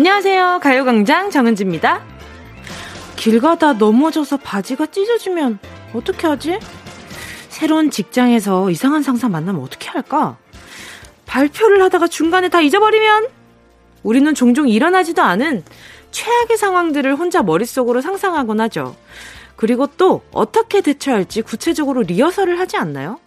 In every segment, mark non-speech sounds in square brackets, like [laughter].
안녕하세요. 가요광장 정은지입니다. 길 가다 넘어져서 바지가 찢어지면 어떻게 하지? 새로운 직장에서 이상한 상사 만나면 어떻게 할까? 발표를 하다가 중간에 다 잊어버리면? 우리는 종종 일어나지도 않은 최악의 상황들을 혼자 머릿속으로 상상하곤 하죠. 그리고 또 어떻게 대처할지 구체적으로 리허설을 하지 않나요?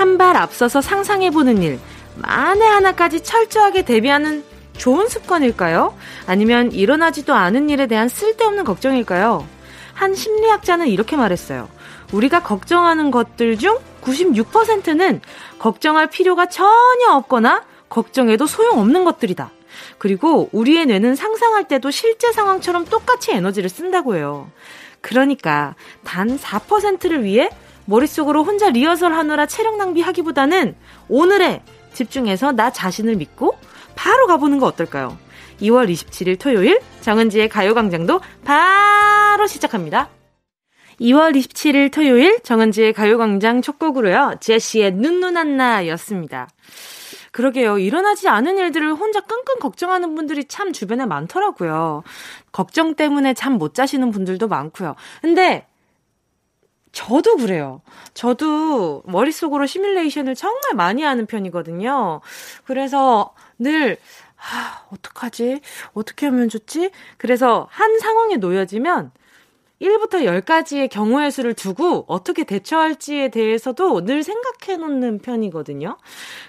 한 발 앞서서 상상해보는 일, 만에 하나까지 철저하게 대비하는 좋은 습관일까요? 아니면 일어나지도 않은 일에 대한 쓸데없는 걱정일까요? 한 심리학자는 이렇게 말했어요. 우리가 걱정하는 것들 중 96%는 걱정할 필요가 전혀 없거나 걱정해도 소용없는 것들이다. 그리고 우리의 뇌는 상상할 때도 실제 상황처럼 똑같이 에너지를 쓴다고 해요. 그러니까 단 4%를 위해 머릿속으로 혼자 리허설 하느라 체력 낭비하기보다는 오늘에 집중해서 나 자신을 믿고 바로 가보는 거 어떨까요? 2월 27일 토요일 정은지의 가요광장도 바로 시작합니다. 2월 27일 토요일 정은지의 가요광장 첫 곡으로요. 제시의 눈누난나 였습니다. 그러게요. 일어나지 않은 일들을 혼자 끙끙 걱정하는 분들이 참 주변에 많더라고요. 걱정 때문에 잠 못 자시는 분들도 많고요. 근데 저도 그래요. 저도 머릿속으로 시뮬레이션을 정말 많이 하는 편이거든요. 그래서 늘, 아, 어떡하지? 어떻게 하면 좋지? 그래서 한 상황에 놓여지면 1부터 10가지의 경우의 수를 두고 어떻게 대처할지에 대해서도 늘 생각해 놓는 편이거든요.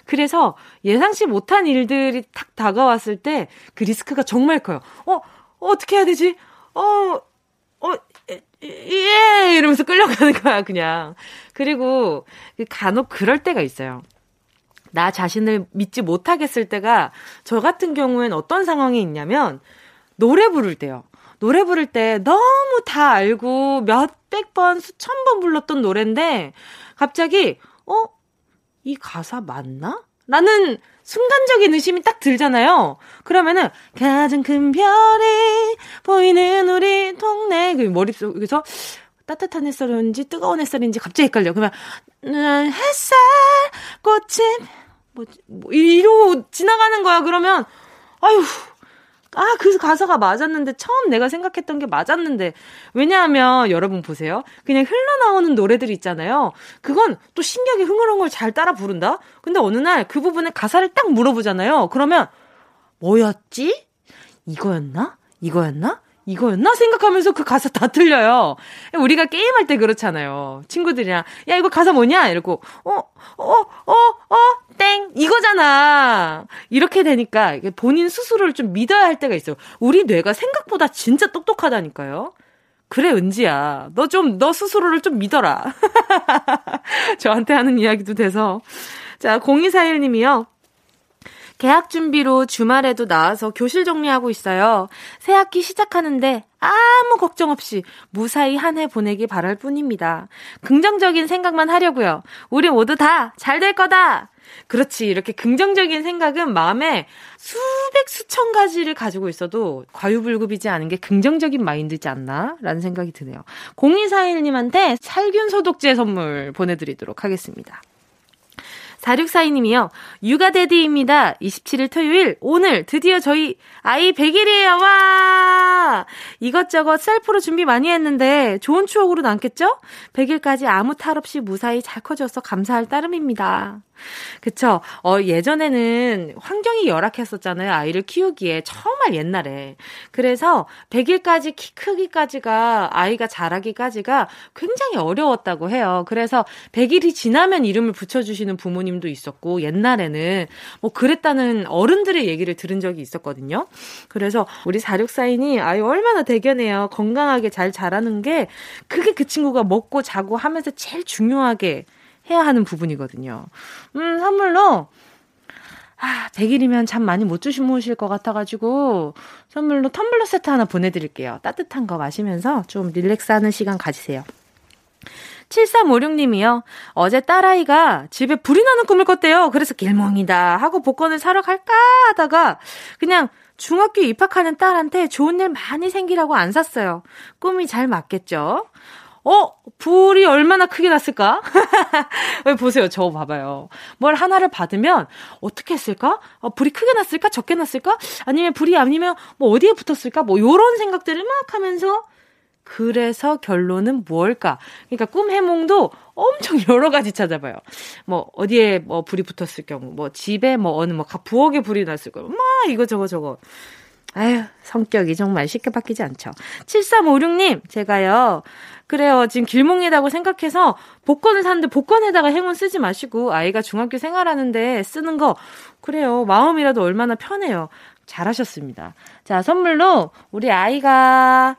그래서 예상치 못한 일들이 탁 다가왔을 때 그 리스크가 정말 커요. 어, 어떻게 해야 되지? 어, 어, 예! 이러면서 끌려가는 거야, 그냥. 그리고 그 간혹 그럴 때가 있어요. 나 자신을 믿지 못하겠을 때가 저 같은 경우엔 어떤 상황이 있냐면 노래 부를 때요. 노래 부를 때 너무 다 알고 몇백 번, 수천 번 불렀던 노래인데 갑자기 어? 이 가사 맞나? 라는 순간적인 의심이 딱 들잖아요. 그러면은 가장 큰 별이 보이는 우리 동네 그 머릿속에서 따뜻한 햇살인지 뜨거운 햇살인지 갑자기 헷갈려. 그러면 음, 햇살 꽃이 뭐지 뭐 이러고 지나가는 거야. 그러면 아유 아, 그 가사가 맞았는데, 처음 내가 생각했던 게 맞았는데. 왜냐하면, 여러분 보세요. 그냥 흘러나오는 노래들 있잖아요. 그건 또 신기하게 흥얼흥얼 잘 따라 부른다? 근데 어느 날 그 부분에 가사를 딱 물어보잖아요. 그러면, 뭐였지? 이거였나? 이거였나? 이거였나? 생각하면서 그 가사 다 틀려요. 우리가 게임할 때 그렇잖아요. 친구들이랑, 야, 이거 가사 뭐냐? 이러고, 어, 어, 어, 어, 땡! 이거잖아! 이렇게 되니까 본인 스스로를 좀 믿어야 할 때가 있어요. 우리 뇌가 생각보다 진짜 똑똑하다니까요. 그래, 은지야. 너 좀, 너 스스로를 좀 믿어라. [laughs] 저한테 하는 이야기도 돼서. 자, 0241님이요. 개학 준비로 주말에도 나와서 교실 정리하고 있어요. 새 학기 시작하는데 아무 걱정 없이 무사히 한 해 보내기 바랄 뿐입니다. 긍정적인 생각만 하려고요. 우리 모두 다 잘 될 거다! 그렇지. 이렇게 긍정적인 생각은 마음에 수백, 수천 가지를 가지고 있어도 과유불급이지 않은 게 긍정적인 마인드지 않나? 라는 생각이 드네요. 0241님한테 살균 소독제 선물 보내드리도록 하겠습니다. 4642님이요. 육아데디입니다. 27일 토요일, 오늘 드디어 저희 아이 100일이에요. 와! 이것저것 셀프로 준비 많이 했는데 좋은 추억으로 남겠죠? 100일까지 아무 탈 없이 무사히 잘 커져서 감사할 따름입니다. 그쵸. 어, 예전에는 환경이 열악했었잖아요. 아이를 키우기에. 정말 옛날에. 그래서 100일까지 키 크기까지가, 아이가 자라기까지가 굉장히 어려웠다고 해요. 그래서 100일이 지나면 이름을 붙여주시는 부모님도 있었고, 옛날에는 뭐 그랬다는 어른들의 얘기를 들은 적이 있었거든요. 그래서 우리 4642이 아유, 얼마나 대견해요. 건강하게 잘 자라는 게, 그게 그 친구가 먹고 자고 하면서 제일 중요하게 해야 하는 부분이거든요. 음, 선물로, 아, 100일이면 잠 많이 못 주무실 것 같아가지고, 선물로 텀블러 세트 하나 보내드릴게요. 따뜻한 거 마시면서 좀 릴렉스 하는 시간 가지세요. 7356님이요. 어제 딸아이가 집에 불이 나는 꿈을 꿨대요. 그래서 길몽이다 하고 복권을 사러 갈까 하다가 그냥 중학교 입학하는 딸한테 좋은 일 많이 생기라고 안 샀어요. 꿈이 잘 맞겠죠? 어, 불이 얼마나 크게 났을까? [laughs] 보세요. 저 봐봐요. 뭘 하나를 받으면 어떻게 했을까? 어, 불이 크게 났을까? 적게 났을까? 아니면 불이 아니면 뭐 어디에 붙었을까? 뭐 요런 생각들을 막 하면서 그래서 결론은 무엇일까? 그러니까 꿈 해몽도 엄청 여러 가지 찾아봐요. 뭐 어디에 뭐 불이 붙었을 경우, 뭐 집에 뭐 어느 뭐 부엌에 불이 났을 경우, 막 이거 저거 저거. 아휴, 성격이 정말 쉽게 바뀌지 않죠. 7356님, 제가요, 그래요. 지금 길몽이라고 생각해서 복권을 샀는데 복권에다가 행운 쓰지 마시고 아이가 중학교 생활하는데 쓰는 거, 그래요. 마음이라도 얼마나 편해요. 잘하셨습니다. 자, 선물로 우리 아이가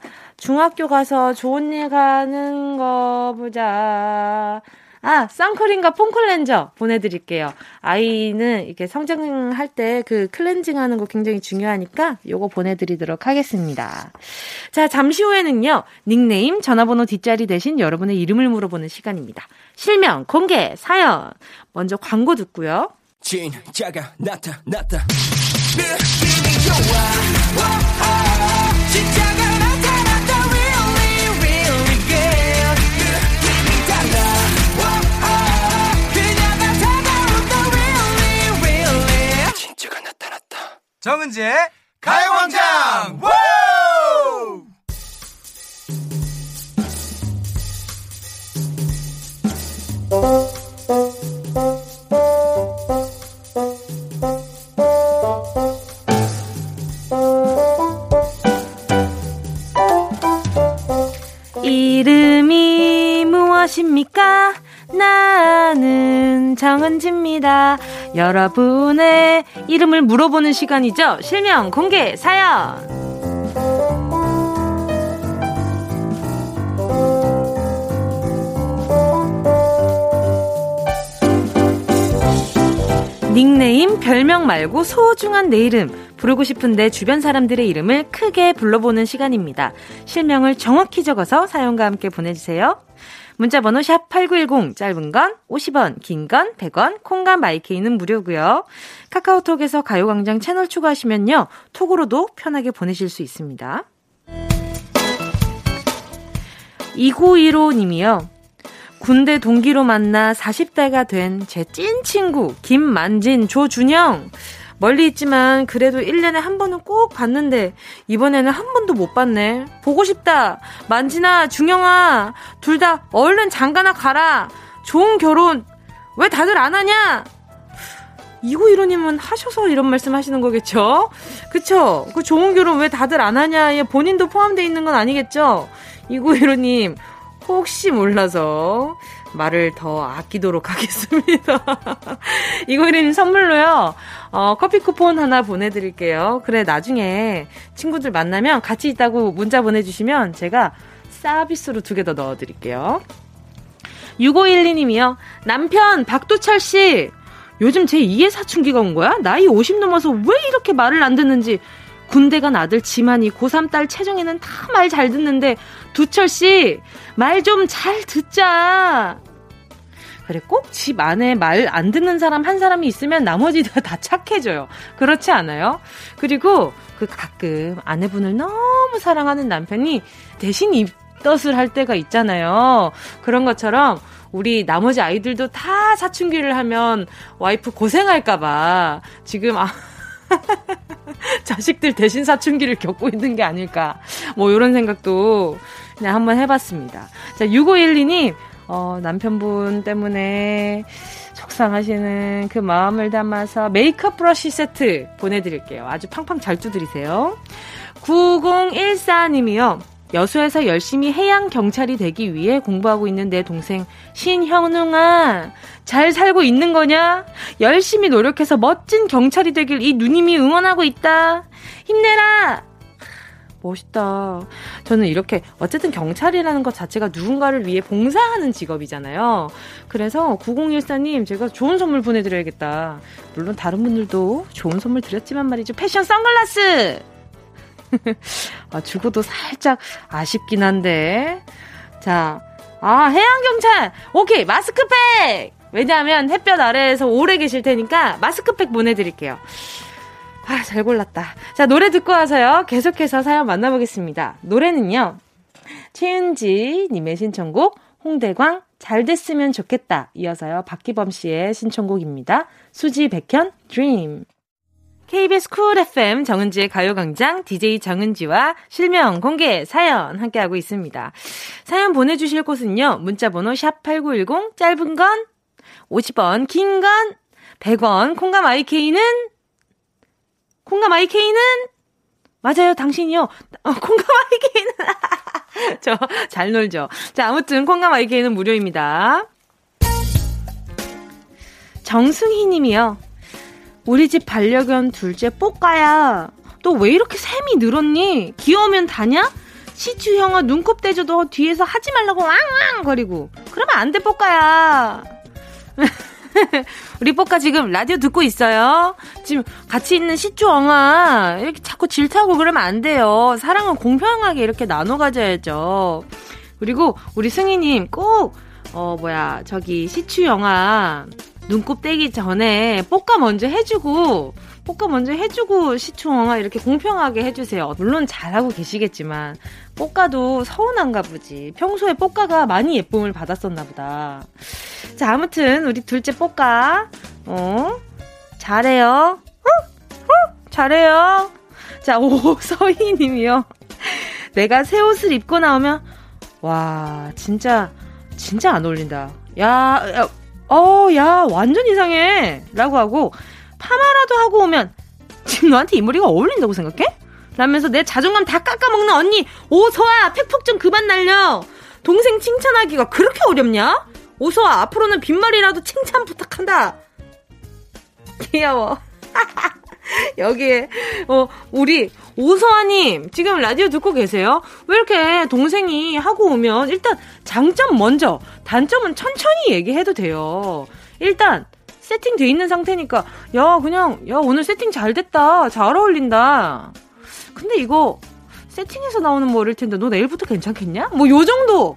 중학교 가서 좋은 일 가는 거 보자. 아, 선크림과 폼클렌저 보내드릴게요. 아이는 이렇게 성장할 때 그 클렌징 하는 거 굉장히 중요하니까 요거 보내드리도록 하겠습니다. 자, 잠시 후에는요, 닉네임, 전화번호 뒷자리 대신 여러분의 이름을 물어보는 시간입니다. 실명, 공개, 사연. 먼저 광고 듣고요. 진짜가 나타났다. 느낌이 좋아. 오, 오, 진짜 정은지의 가요광장! 이름이 무엇입니까? 나는 정은지입니다. 여러분의 이름을 물어보는 시간이죠. 실명 공개 사연. 닉네임, 별명 말고 소중한 내 이름, 부르고 싶은데 주변 사람들의 이름을 크게 불러보는 시간입니다. 실명을 정확히 적어서 사연과 함께 보내주세요. 문자번호 샵8910 짧은 건 50원, 긴 건 100원, 콩과 마이케이는 무료고요. 카카오톡에서 가요광장 채널 추가하시면요. 톡으로도 편하게 보내실 수 있습니다. 2915님이요. 군대 동기로 만나 40대가 된 제 찐 친구 김만진 조준영. 멀리 있지만 그래도 1년에 한 번은 꼭 봤는데 이번에는 한 번도 못 봤네. 보고 싶다. 만진아, 중영아, 둘 다 얼른 장가나 가라. 좋은 결혼 왜 다들 안 하냐? 이구이로님은 하셔서 이런 말씀 하시는 거겠죠? 그쵸? 그 좋은 결혼 왜 다들 안 하냐? 본인도 포함되어 있는 건 아니겠죠? 이구이로님, 혹시 몰라서 말을 더 아끼도록 [laughs] 하겠습니다. 이거는 선물로요, 어, 커피 쿠폰 하나 보내드릴게요. 그래, 나중에 친구들 만나면 같이 있다고 문자 보내주시면 제가 서비스로 두 개 더 넣어드릴게요. 6512님이요. 남편 박도철 씨. 요즘 제 2의 사춘기가 온 거야? 나이 50 넘어서 왜 이렇게 말을 안 듣는지. 군대 간 아들 지만이 고3 딸 채정이는 다 말 잘 듣는데 두철 씨, 말 좀 잘 듣자. 그래, 꼭 집 안에 말 안 듣는 사람 한 사람이 있으면 나머지 다, 다 착해져요. 그렇지 않아요? 그리고 그 가끔 아내분을 너무 사랑하는 남편이 대신 입덧을 할 때가 있잖아요. 그런 것처럼 우리 나머지 아이들도 다 사춘기를 하면 와이프 고생할까봐 지금 아, [laughs] [laughs] 자식들 대신 사춘기를 겪고 있는 게 아닐까. 뭐, 이런 생각도 그냥 한번 해봤습니다. 자, 6512님, 어, 남편분 때문에 속상하시는 그 마음을 담아서 메이크업 브러쉬 세트 보내드릴게요. 아주 팡팡 잘 두드리세요. 9014님이요. 여수에서 열심히 해양 경찰이 되기 위해 공부하고 있는 내 동생 신현웅아 잘 살고 있는 거냐? 열심히 노력해서 멋진 경찰이 되길 이 누님이 응원하고 있다. 힘내라. 멋있다. 저는 이렇게 어쨌든 경찰이라는 것 자체가 누군가를 위해 봉사하는 직업이잖아요. 그래서 9014님 제가 좋은 선물 보내드려야겠다. 물론 다른 분들도 좋은 선물 드렸지만 말이죠. 패션 선글라스! 아, 주고도 살짝 아쉽긴 한데. 자, 아, 해양경찰! 오케이, 마스크팩! 왜냐하면 햇볕 아래에서 오래 계실 테니까 마스크팩 보내드릴게요. 아, 잘 골랐다. 자, 노래 듣고 와서요. 계속해서 사연 만나보겠습니다. 노래는요. 최은지님의 신청곡 홍대광 잘 됐으면 좋겠다. 이어서요 박기범 씨의 신청곡입니다. 수지 백현 Dream. KBS 쿨 FM 정은지의 가요광장 DJ 정은지와 실명 공개 사연 함께하고 있습니다. 사연 보내주실 곳은요. 문자번호 샵8910 짧은 건 50원 긴 건 100원 콩과 my K는 콩과 my K는 맞아요 당신이요 어, 콩감 IK는 [laughs] 저 잘 놀죠. 자 아무튼 콩감 IK는 무료입니다. 정승희 님이요. 우리 집 반려견 둘째 뽀까야. 너 왜 이렇게 샘이 늘었니? 귀여우면 다냐? 시추 형아 눈곱 떼줘도 뒤에서 하지 말라고 왕왕 거리고. 그러면 안 돼, 뽀까야. [laughs] 우리 뽀까 지금 라디오 듣고 있어요. 지금 같이 있는 시추 엉아 이렇게 자꾸 질타하고 그러면 안 돼요. 사랑은 공평하게 이렇게 나눠 가져야죠. 그리고 우리 승희님 꼭, 어, 뭐야, 저기 시추 영화 눈곱 떼기 전에 뽀까 먼저 해주고 뽀까 먼저 해주고 시추엉아 이렇게 공평하게 해주세요. 물론 잘하고 계시겠지만 뽀까도 서운한가 보지. 평소에 뽀까가 많이 예쁨을 받았었나 보다. 자 아무튼 우리 둘째 뽀까 어 잘해요. 어? 어? 잘해요. 자 [laughs] 오서희님이요. 내가 새 옷을 입고 나오면 와 진짜 진짜 안 어울린다. 야, 야 어, 야, 완전 이상해. 라고 하고, 파마라도 하고 오면, 지금 너한테 이 머리가 어울린다고 생각해? 라면서 내 자존감 다 깎아먹는 언니, 오서아, 팩폭 좀 그만 날려. 동생 칭찬하기가 그렇게 어렵냐? 오서아, 앞으로는 빈말이라도 칭찬 부탁한다. 귀여워. [laughs] [laughs] 여기에, 어, 우리, 오서아님, 지금 라디오 듣고 계세요? 왜 이렇게 동생이 하고 오면 일단 장점 먼저, 단점은 천천히 얘기해도 돼요. 일단, 세팅 돼 있는 상태니까, 야, 그냥, 야, 오늘 세팅 잘 됐다. 잘 어울린다. 근데 이거, 세팅해서 나오는 머리일 텐데, 너 내일부터 괜찮겠냐? 뭐, 요 정도!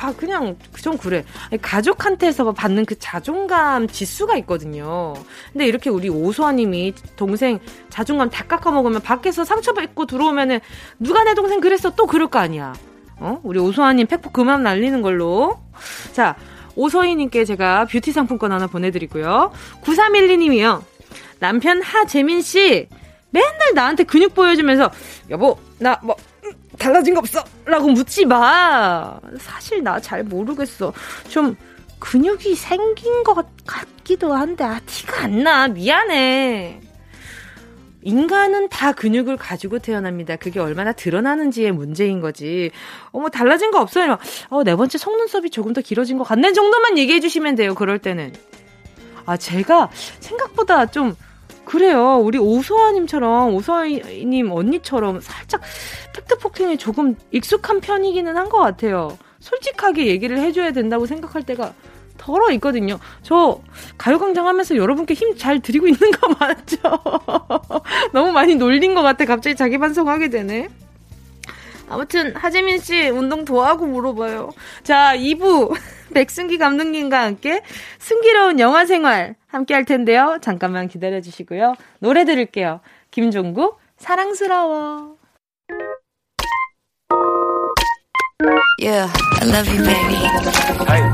아, 그냥, 좀 그래. 가족한테서 받는 그 자존감 지수가 있거든요. 근데 이렇게 우리 오수아님이 동생 자존감 다 깎아먹으면 밖에서 상처받고 들어오면은 누가 내 동생 그랬어? 또 그럴 거 아니야. 어? 우리 오수아님 팩폭 그만 날리는 걸로. 자, 오서희님께 제가 뷰티 상품권 하나 보내드리고요. 9312님이요. 남편 하재민씨, 맨날 나한테 근육 보여주면서, 여보, 나 뭐, 달라진 거 없어? 라고 묻지 마. 사실 나 잘 모르겠어. 좀 근육이 생긴 것 같기도 한데, 아, 티가 안 나. 미안해. 인간은 다 근육을 가지고 태어납니다. 그게 얼마나 드러나는지의 문제인 거지. 어머, 달라진 거 없어요. 어, 네 번째 속눈썹이 조금 더 길어진 것 같네 정도만 얘기해 주시면 돼요. 그럴 때는. 아, 제가 생각보다 좀 그래요. 우리 오소아님처럼, 오소아님 언니처럼 살짝 팩트 폭행에 조금 익숙한 편이기는 한 것 같아요. 솔직하게 얘기를 해줘야 된다고 생각할 때가 덜어 있거든요. 저 가요광장 하면서 여러분께 힘 잘 드리고 있는 거 맞죠? [laughs] 너무 많이 놀린 것 같아. 갑자기 자기 반성하게 되네. 아무튼 하재민 씨 운동 좋아하고 물어봐요. 자, 2부 [laughs] 백승기 감독님과 함께 승기로운 영화 생활 함께 할 텐데요. 잠깐만 기다려 주시고요. 노래 들을게요. 김종국 사랑스러워. Yeah, I love you, baby.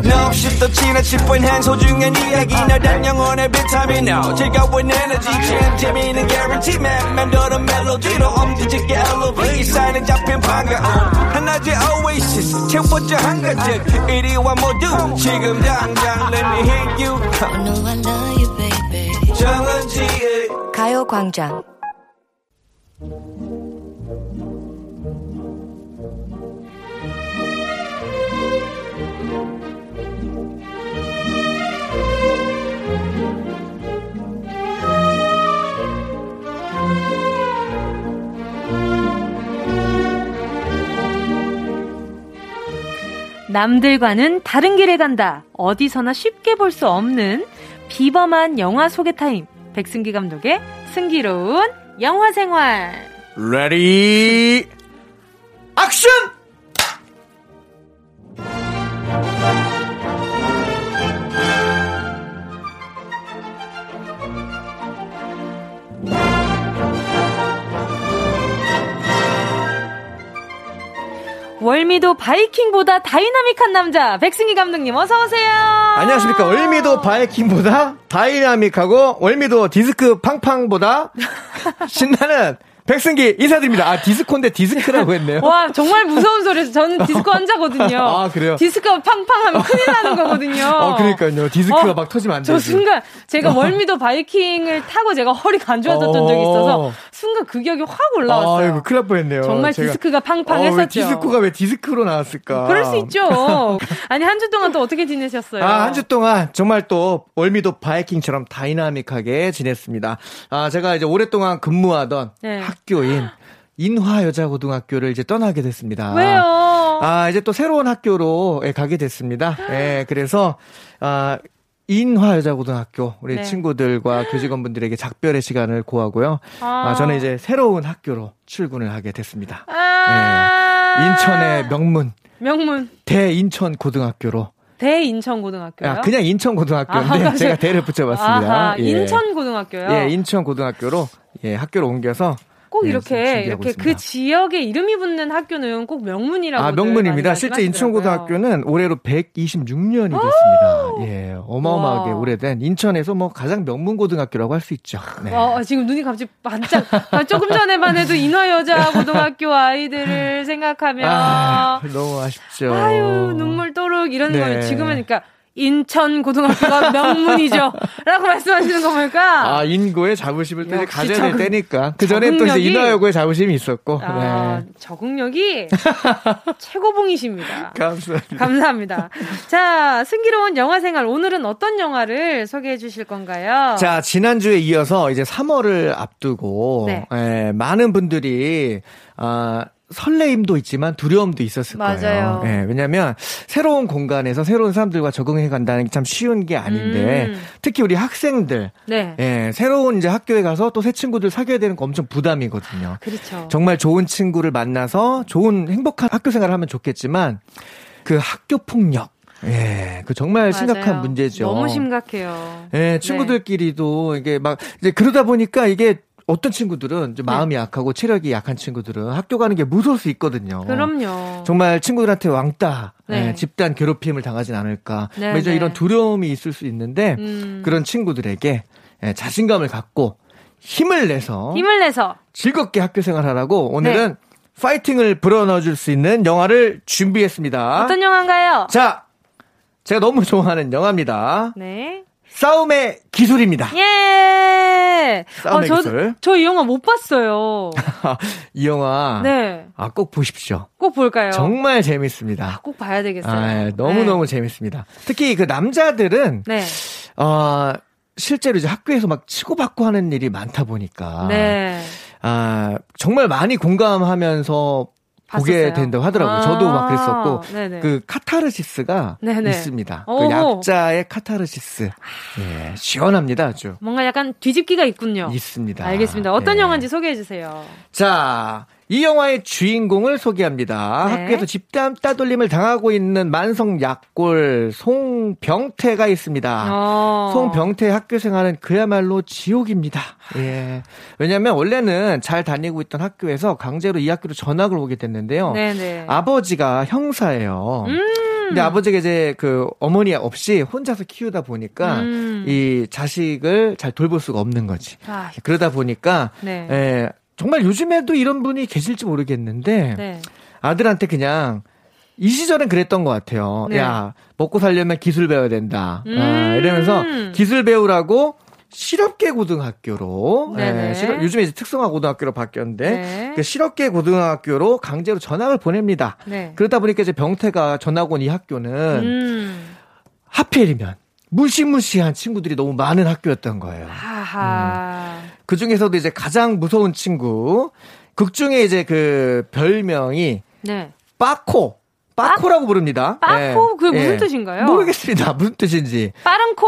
No, 없이 또 지나칠 뻔한 소중한 이야기 너란 영혼의 비타민 No 즐거운 에너지 참 재미있는 guarantee man. 맘대로 멜로디로 엄지짓게 elevate 이 사인은 잡힌 반가움 하나의 oasis 채워져 한가득 이리와 모두 지금 당장 let me hit you. I know I love you, baby. 정은지의 가요광장 남들과는 다른 길을 간다. 어디서나 쉽게 볼 수 없는 비범한 영화 소개 타임. 백승기 감독의 승기로운 영화 생활. Ready action! 월미도 바이킹보다 다이나믹한 남자 백승기 감독님 어서 오세요. 안녕하십니까. 월미도 바이킹보다 다이나믹하고 월미도 디스크 팡팡보다 [laughs] 신나는 백승기 인사드립니다. 아, 디스코인데 디스크라고 했네요. 와, 정말 무서운 소리예요. 저는 디스크 환자거든요. [laughs] 아, 그래요? 디스크가 팡팡 하면 [laughs] 큰일 나는 거거든요. 어, 그러니까요. 디스크가 어, 막 터지면 안 되죠. 저 순간 제가 월미도 바이킹을 타고 제가 허리가 안 좋아졌던 적이 있어서 어. 순간 그 기억이 확 올라왔어요. 아이고, 큰일 날 뻔했네요. 정말. 디스크가 팡팡했었죠. 어, 디스코가 왜 디스크로 나왔을까? 그럴 수 있죠. 아니, 한 주 동안 또 어떻게 지내셨어요? 아, 한 주 동안 정말 또 월미도 바이킹처럼 다이나믹하게 지냈습니다. 아, 제가 이제 오랫동안 근무하던 네. 학 교인 인화여자고등학교를 이제 떠나게 됐습니다. 왜요? 아, 이제 또 새로운 학교로 예, 가게 됐습니다. 예, 그래서, 아, 인화여자고등학교 우리 네. 친구들과 교직원분들에게 작별의 시간을 고하고요. 아. 아, 저는 이제 새로운 학교로 출근을 하게 됐습니다. 아. 예, 인천의 명문 명문 대인천 고등학교로 대인천 고등학교요? 아, 그냥 인천 고등학교인데 아, 제가 대를 붙여봤습니다. 아하, 예. 인천 고등학교요? 예, 인천 고등학교로 예, 학교로 옮겨서 꼭 네, 이렇게 이렇게 그 지역에 이름이 붙는 학교는 꼭 명문이라고 아 명문입니다. 실제 인천고등학교는 올해로 126년이 됐습니다. 예, 어마어마하게 와. 오래된 인천에서 뭐 가장 명문 고등학교라고 할 수 있죠. 네. 어, 지금 눈이 갑자기 반짝. 아, 조금 전에만 해도 인화여자 고등학교 아이들을 생각하면 아, 너무 아쉽죠. 아유 눈물 또룩 이런 네. 걸 지금은 그러니까. 인천 고등학교가 [laughs] 명문이죠. 라고 말씀하시는 겁니까? 아, 인고의 자부심을 때 가져야 될 때니까. 그 전에 또 이제 인하여고의 자부심이 있었고. 아, 네. 적응력이 [laughs] 최고봉이십니다. 감사합니다. 감사합니다. 자, 승기로운 영화 생활. 오늘은 어떤 영화를 소개해 주실 건가요? 자, 지난주에 이어서 이제 3월을 앞두고, 네. 예, 많은 분들이, 아, 설레임도 있지만 두려움도 있었을 맞아요. 거예요. 네, 왜냐하면 새로운 공간에서 새로운 사람들과 적응해 간다는 게 참 쉬운 게 아닌데 음. 특히 우리 학생들, 네. 예, 새로운 이제 학교에 가서 또 새 친구들 사귀어야 되는 거 엄청 부담이거든요. 그렇죠. 정말 좋은 친구를 만나서 좋은 행복한 학교 생활을 하면 좋겠지만 그 학교 폭력 예, 그 정말 맞아요. 심각한 문제죠. 너무 심각해요. 예, 네. 친구들끼리도 이게 막 이제 그러다 보니까 이게 어떤 친구들은 좀 네. 마음이 네. 약하고 체력이 약한 친구들은 학교 가는 게 무서울 수 있거든요. 그럼요. 정말 친구들한테 왕따, 네. 네, 집단 괴롭힘을 당하진 않을까. 네, 매저 네. 이런 두려움이 있을 수 있는데 음. 그런 친구들에게 예, 자신감을 갖고 힘을 내서 힘을 내서 즐겁게 학교 생활하라고 오늘은 네. 파이팅을 불어넣어 줄 수 있는 영화를 준비했습니다. 어떤 영화인가요? 자, 제가 너무 좋아하는 영화입니다. 네. 싸움의 기술입니다. 예. 싸움의 어, 기술. 저 이 영화 못 봤어요. [laughs] 이 영화. 네. 아, 꼭 보십시오. 꼭 볼까요? 정말 재밌습니다. 아, 꼭 봐야 되겠어요. 아, 너무너무 네. 재밌습니다. 특히 그 남자들은. 네. 어, 실제로 이제 학교에서 막 치고받고 하는 일이 많다 보니까. 네. 아, 정말 많이 공감하면서 보게 된다고 하더라고요. 아~ 저도 막 그랬었고 네네. 그 카타르시스가 네네. 있습니다. 그 약자의 카타르시스. 예, 시원합니다, 아주. 뭔가 약간 뒤집기가 있군요. 있습니다. 알겠습니다. 어떤 예. 영화인지 소개해 주세요. 자, 이 영화의 주인공을 소개합니다. 네. 학교에서 집단 따돌림을 당하고 있는 만성 약골 송병태가 있습니다. 어. 송병태 학교 생활은 그야말로 지옥입니다. 예. 왜냐하면 원래는 잘 다니고 있던 학교에서 강제로 이 학교로 전학을 오게 됐는데요. 네네. 아버지가 형사예요. 음. 근데 아버지가 이제 그 어머니 없이 혼자서 키우다 보니까 음. 이 자식을 잘 돌볼 수가 없는 거지. 아. 그러다 보니까 네. 예, 정말 요즘에도 이런 분이 계실지 모르겠는데 네. 아들한테 그냥 이 시절엔 그랬던 것 같아요. 네. 야 먹고 살려면 기술 배워야 된다. 아, 음~ 아, 이러면서 기술 배우라고 실업계 고등학교로 네, 실업, 요즘에 이제 특성화 고등학교로 바뀌었는데 네. 그 실업계 고등학교로 강제로 전학을 보냅니다. 네. 그러다 보니까 이제 병태가 전학 온 이 학교는 음. 하필이면 무시무시한 친구들이 너무 많은 학교였던 거예요. 음. 그 중에서도 이제 가장 무서운 친구, 극 중에 이제 그 별명이 네. 빠코. 빠코라고 부릅니다. 빠코? 예. 그게 무슨 예. 뜻인가요? 모르겠습니다. 무슨 뜻인지. 빠른 코?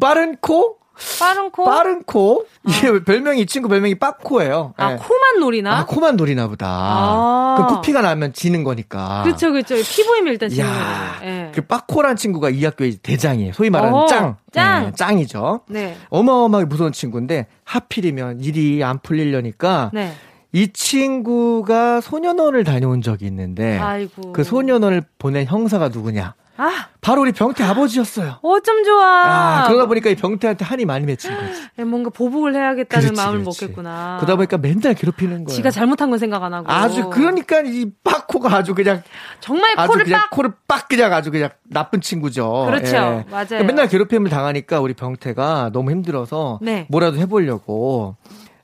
빠른 코? 빠른 코? 빠른 코? 이게 아. 별명이, 이 친구 별명이 빠코예요. 아, 네. 코만 노리나? 아, 코만 노리나 보다. 아. 그 코피가 나면 지는 거니까. 그쵸, 그쵸. 피부임면 일단 지는 거예요. 네. 그 빠코란 친구가 이 학교의 대장이에요. 소위 말하는 오, 짱. 짱. 네, 짱이죠. 네. 어마어마하게 무서운 친구인데, 하필이면 일이 안 풀리려니까. 네. 이 친구가 소년원을 다녀온 적이 있는데 아이고. 그 소년원을 보낸 형사가 누구냐? 아. 바로 우리 병태 아버지였어요. 어쩜 좋아. 아, 그러다 보니까 이 병태한테 한이 많이 맺힌 거지. 예, 뭔가 보복을 해야겠다는 그렇지, 마음을 그렇지. 먹겠구나. 그러다 보니까 맨날 괴롭히는 거야. 지가 잘못한 건 생각 안 하고. 아주 그러니까 이 빡코가 아주 그냥 정말 아주 코를 그냥 빡 코를 빡 그냥 아주 그냥 나쁜 친구죠. 그렇죠. 예. 맞아요. 그러니까 맨날 괴롭힘을 당하니까 우리 병태가 너무 힘들어서 네. 뭐라도 해 보려고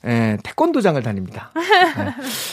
예, 태권도장을 다닙니다. [laughs]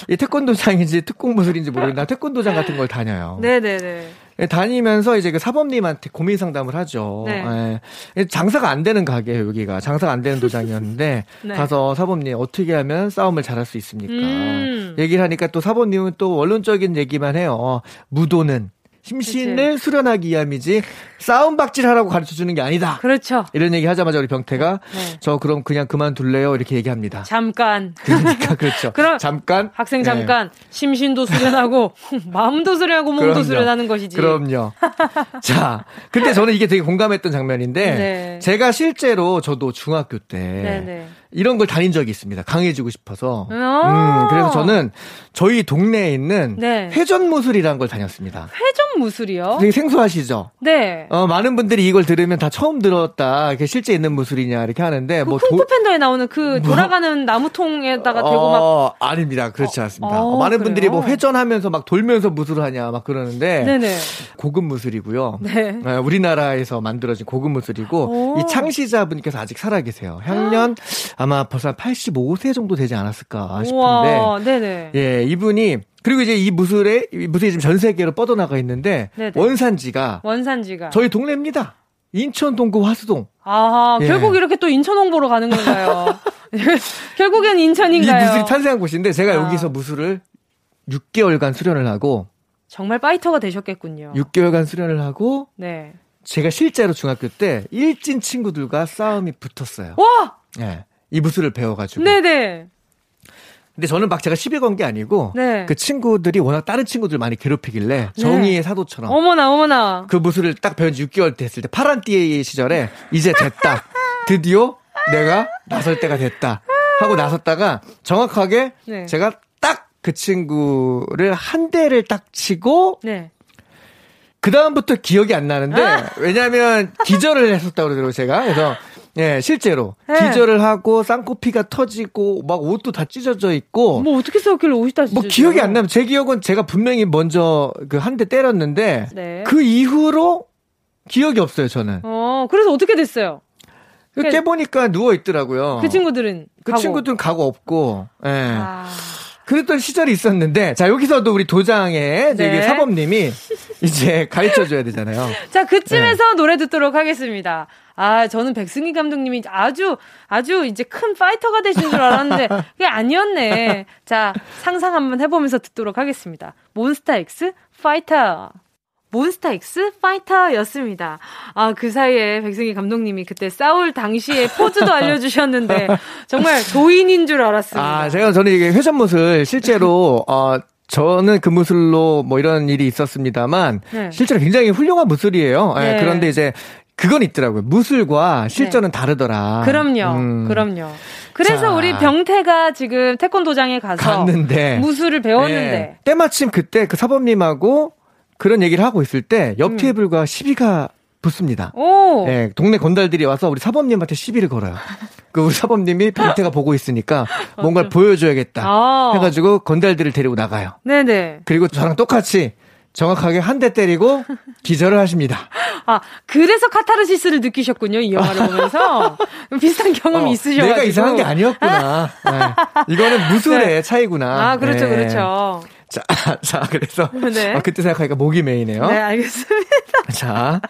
예. 이 태권도장인지 특공무술인지 모르겠는데 태권도장 같은 걸 다녀요. 네 네 네. 예, 다니면서 이제 그 사범님한테 고민 상담을 하죠. 네. 예, 장사가 안 되는 가게예요, 여기가. 장사가 안 되는 도장이었는데 [laughs] 네. 가서 사범님 어떻게 하면 싸움을 잘할 수 있습니까? 음. 얘기를 하니까 또 사범님은 또 원론적인 얘기만 해요. 무도는 심신을. 수련하기 위함이지 싸움 박질하라고 가르쳐 주는 게 아니다. 그렇죠. 이런 얘기 하자마자 우리 병태가 네. 저 그럼 그냥 그만둘래요 이렇게 얘기합니다. 잠깐. 그러니까 그렇죠. [laughs] 그럼 잠깐 학생 잠깐 네. 심신도 수련하고 [laughs] 마음도 수련하고 몸도 그럼요. 수련하는 것이지. 그럼요. [laughs] 자, 근데 저는 이게 되게 공감했던 장면인데 네. 제가 실제로 저도 중학교 때 네, 네. 이런 걸 다닌 적이 있습니다. 강해지고 싶어서. 음, 그래서 저는 저희 동네에 있는 네. 회전무술이라는 걸 다녔습니다. 회전무술이요? 되게 생소하시죠? 네. 어, 많은 분들이 이걸 들으면 다 처음 들었다. 이게 실제 있는 무술이냐 이렇게 하는데 그 뭐 쿵푸팬더에 나오는 그 뭐? 돌아가는 뭐? 나무통에다가 대고 어, 막 아닙니다. 그렇지 않습니다. 어, 어, 많은 그래요? 분들이 뭐 회전하면서 막 돌면서 무술하냐 막 그러는데 네네. 고급 무술이고요. 네. 네, 우리나라에서 만들어진 고급 무술이고 오. 이 창시자분께서 아직 살아 계세요. 향년 아마 벌써 85세 정도 되지 않았을까 싶은데. 예, 이분이 그리고 이제 이 무술에 무술이 지금 전 세계로 뻗어나가 있는데 네네. 원산지가 원산지가 저희 동네입니다. 인천 동구 화수동. 아, 예. 결국 이렇게 또 인천 홍보로 가는 건가요? [laughs] 결국엔 인천인가요? 이 무술이 탄생한 곳인데 제가 아. 여기서 무술을 6개월간 수련을 하고 정말 파이터가 되셨겠군요. 6개월간 수련을 하고 네. 제가 실제로 중학교 때 일진 친구들과 싸움이 붙었어요. 와! 예. 이 무술을 배워가지고. 네네. 근데 저는 막 제가 시비 건 게 아니고 네. 그 친구들이 워낙 다른 친구들 많이 괴롭히길래 정의의 네. 사도처럼 어머나 어머나 그 무술을 딱 배운 지 6개월 됐을 때 파란 띠의 시절에 이제 됐다 [laughs] 드디어 내가 나설 때가 됐다 하고 나섰다가 정확하게 네. 제가 딱 그 친구를 한 대를 딱 치고 네. 그 다음부터 기억이 안 나는데 왜냐하면 기절을 했었다고 그러더라고 요 제가 그래서 예, 실제로 네. 기절을 하고 쌍코피가 터지고 막 옷도 다 찢어져 있고 뭐 어떻게 써길래 옷이 다 찢어져? 뭐 기억이 안 나면 제 기억은 제가 분명히 먼저 그 한 대 때렸는데 네. 그 이후로 기억이 없어요 저는. 어, 그래서 어떻게 됐어요? 그 깨보니까 누워 있더라고요. 그 친구들은 그 가고. 친구들은 가고 없고. 예. 아... 그랬던 시절이 있었는데, 자, 여기서도 우리 도장에 네. 사범님이 이제 가르쳐 줘야 되잖아요. [laughs] 자, 그쯤에서 네. 노래 듣도록 하겠습니다. 아, 저는 백승기 감독님이 아주, 아주 이제 큰 파이터가 되신 줄 알았는데, 그게 아니었네. 자, 상상 한번 해보면서 듣도록 하겠습니다. 몬스타 X 파이터. 몬스타 X 파이터였습니다. 아, 그 사이에 백승기 감독님이 그때 싸울 당시에 포즈도 알려주셨는데, 정말 도인인 줄 알았습니다. 아, 제가 저는 이게 회전못을 실제로, [laughs] 어, 저는 그 무술로 뭐 이런 일이 있었습니다만 네. 실제로 굉장히 훌륭한 무술이에요. 네. 네, 그런데 이제 그건 있더라고요. 무술과 실전은 네. 다르더라. 그럼요. 음. 그럼요. 그래서 자, 우리 병태가 지금 태권도장에 가서 갔는데 무술을 배웠는데 네. 때마침 그때 그 사범님하고 그런 얘기를 하고 있을 때 옆 테이블과 음. 시비가 붙습니다. 오. 네, 동네 건달들이 와서 우리 사범님한테 시비를 걸어요. 그 우리 사범님이 병태가 보고 있으니까 뭔가를 보여줘야겠다 아. 해가지고 건달들을 데리고 나가요. 네네. 그리고 저랑 똑같이 정확하게 한 대 때리고 [laughs] 기절을 하십니다. 아, 그래서 카타르시스를 느끼셨군요, 이 영화를 [laughs] 보면서. 비슷한 경험이 어, 있으셔가지고. 내가 이상한 게 아니었구나. 네. 이거는 무술의 네. 차이구나. 아, 그렇죠, 네. 그렇죠. 자, [laughs] 자, 그래서. 네. 아, 그때 생각하니까 목이 메이네요. 네, 알겠습니다. [laughs] 자,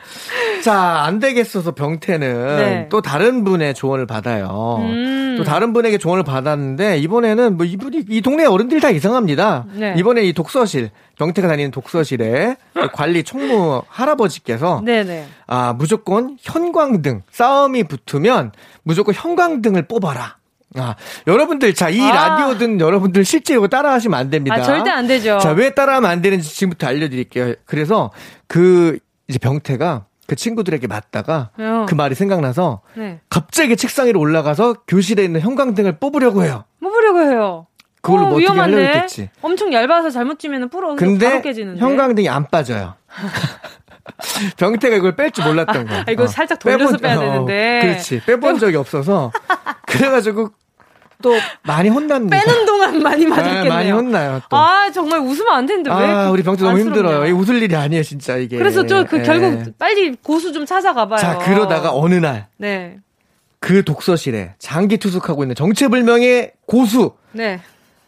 자, 안 되겠어서 병태는 네. 또 다른 분의 조언을 받아요. 음. 또 다른 분에게 조언을 받았는데, 이번에는 뭐 이분이, 이 동네 어른들이 다 이상합니다. 네. 이번에 이 독서실, 병태가 다니는 독서실에 관리 총무 할아버지께서 네네. 아, 무조건 현광등, 싸움이 붙으면 무조건 형광등을 뽑아라. 아, 여러분들, 자, 이 아. 라디오 든 여러분들 실제 이거 따라 하시면 안 됩니다. 아, 절대 안 되죠. 자, 왜 따라하면 안 되는지 지금부터 알려드릴게요. 그래서 그, 이제 병태가 그 친구들에게 맞다가 어. 그 말이 생각나서 네. 갑자기 책상 위로 올라가서 교실에 있는 형광등을 뽑으려고 해요. 뽑으려고 해요. 그걸로 어, 뭐 어떻게 하려고 했겠지. 엄청 얇아서 잘못 찌면 불어 근데 깨지는데. 형광등이 안 빠져요. [laughs] 병태가 이걸 뺄 줄 몰랐던 거야. 아, 이거 어. 살짝 돌려서 빼본, 빼야 어, 되는데. 그렇지. 빼본 적이 없어서. [laughs] 그래가지고 또 많이 혼납니다. 빼는 동안 많이 맞았겠네요. 네, 많이 혼나요. 또. 아 정말 웃으면 안 되는데 왜? 아 우리 병태 너무 힘들어요. 이 웃을 일이 아니에요 진짜 이게. 그래서 저그 네. 결국 빨리 고수 좀 찾아가봐요. 자 그러다가 어느 날. 네. 그 독서실에 장기 투숙하고 있는 정체불명의 고수. 네.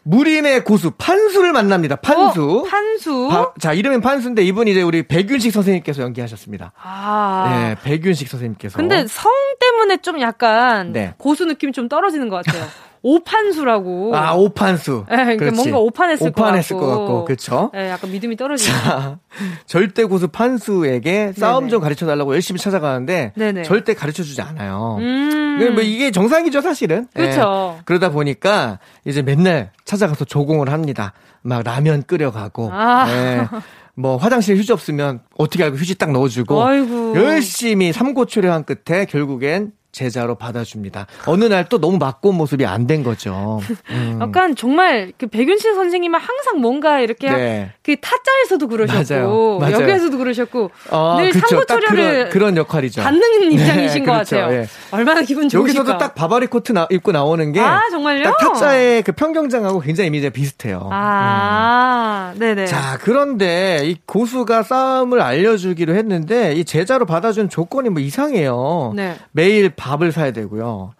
무림의 고수 판수를 만납니다. 판수. 어, 판수. 바, 자 이름은 판수인데 이분이 이제 우리 백윤식 선생님께서 연기하셨습니다. 아. 네, 백윤식 선생님께서. 근데 성 때문에 좀 약간 네. 고수 느낌이 좀 떨어지는 것 같아요. [laughs] 오판수라고. 아, 오판수. 네, 그러니까 뭔가 오판했을, 오판했을 것, 같고. 것 같고. 그쵸? 네, 약간 믿음이 떨어지죠. 자, 절대 고수 판수에게 싸움 네네. 좀 가르쳐 달라고 열심히 찾아가는데 네네. 절대 가르쳐 주지 않아요. 음. 뭐 이게 정상이죠, 사실은. 그렇죠. 네. 그러다 보니까 이제 맨날 찾아가서 조공을 합니다. 막 라면 끓여가고. 아. 네. 뭐 화장실 휴지 없으면 어떻게 알고 휴지 딱 넣어주고 아이고. 열심히 삼고초려한 끝에 결국엔 제자로 받아줍니다. 어느 날 또 너무 맞고 모습이 안 된 거죠. 음. 약간 정말 그 백윤신 선생님은 항상 뭔가 이렇게 네. 그 타짜에서도 그러셨고 맞아요. 맞아요. 여기에서도 그러셨고 어, 늘 그쵸. 상부 초려를 그런, 그런, 역할이죠. 받는 입장이신 네, 것 그렇죠. 같아요. 네. 얼마나 기분 좋으실까. 여기서도 딱 바바리 코트 나, 입고 나오는 게 아, 정말요? 딱 타짜의 그 평경장하고 굉장히 이미지가 비슷해요. 아, 음. 네네. 자, 그런데 이 고수가 싸움을 알려주기로 했는데 이 제자로 받아준 조건이 뭐 이상해요. 네. 매일 밥을 사야 되고요.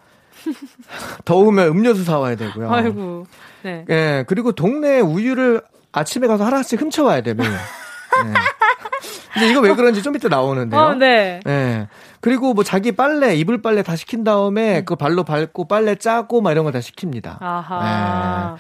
더우면 음료수 사와야 되고요. 아이고. 네. 예, 그리고 동네 우유를 아침에 가서 하나씩 훔쳐와야 되면. 네. 근데 이거 왜 그런지 좀 이따 나오는데요. 어, 네. 네. 그리고 뭐 자기 빨래, 이불 빨래 다 시킨 다음에 음. 그 발로 밟고 빨래 짜고 막 이런 거 다 시킵니다. 아하.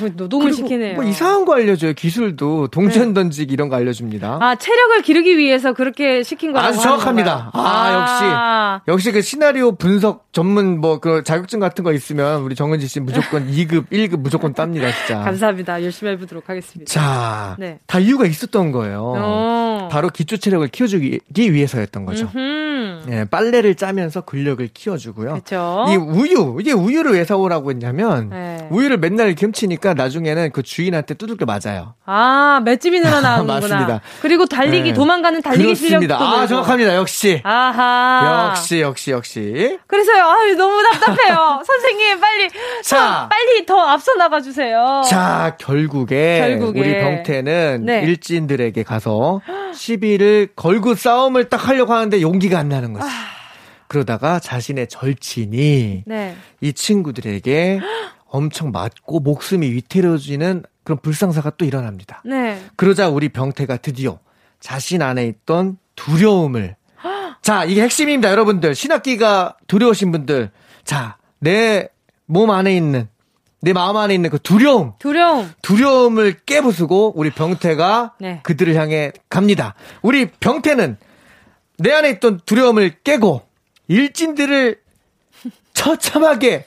네. 노동을 시키네요. 뭐 이상한 거 알려줘요. 기술도 동전 네. 던지기 이런 거 알려줍니다. 아 체력을 기르기 위해서 그렇게 시킨 거라고 아주 정확합니다. 아, 아, 역시 역시 그 시나리오 분석 전문 뭐 그 자격증 같은 거 있으면 우리 정은지 씨 무조건 [laughs] 2급, 1급 무조건 답니다, 진짜. 감사합니다. 열심히 해보도록 하겠습니다. 자, 네. 다 이유가 있었던 거예요. 오. 어. 바로 기초 체력을 키워주기 위해서였던 거죠. 음흠. 예, 빨래를 짜면서 근력을 키워주고요. 그쵸? 이 우유, 이게 우유를 왜 사오라고 했냐면, 네. 우유를 맨날 겹치니까 나중에는 그 주인한테 두들겨 맞아요. 아, 맷집이 늘어나는구나. [laughs] 맞습니다. 그리고 달리기, 네. 도망가는 달리기 실력도 아, 정확합니다. 역시. 아하. 역시, 역시, 역시. 그래서요, 아유, 너무 답답해요. [laughs] 선생님, 빨리, 자, 빨리 더 앞서 나가 주세요. 자, 결국에, 결국에. 우리 병태는 네. 일진들에게 가서 [gasps] 시비를 걸고 싸움을 딱 하려고 하는데 용기가 안 나는 거지. 아... 그러다가 자신의 절친이 네. 이 친구들에게 [gasps] 엄청 맞고 목숨이 위태로워지는 그런 불상사가 또 일어납니다. 네. 그러자 우리 병태가 드디어 자신 안에 있던 두려움을 [gasps] 자, 이게 핵심입니다, 여러분들. 신학기가 두려우신 분들. 자, 내 몸 안에 있는 내 마음 안에 있는 그 두려움. 두려움. 두려움을 깨부수고 우리 병태가 네. 그들을 향해 갑니다. 우리 병태는 내 안에 있던 두려움을 깨고 일진들을 처참하게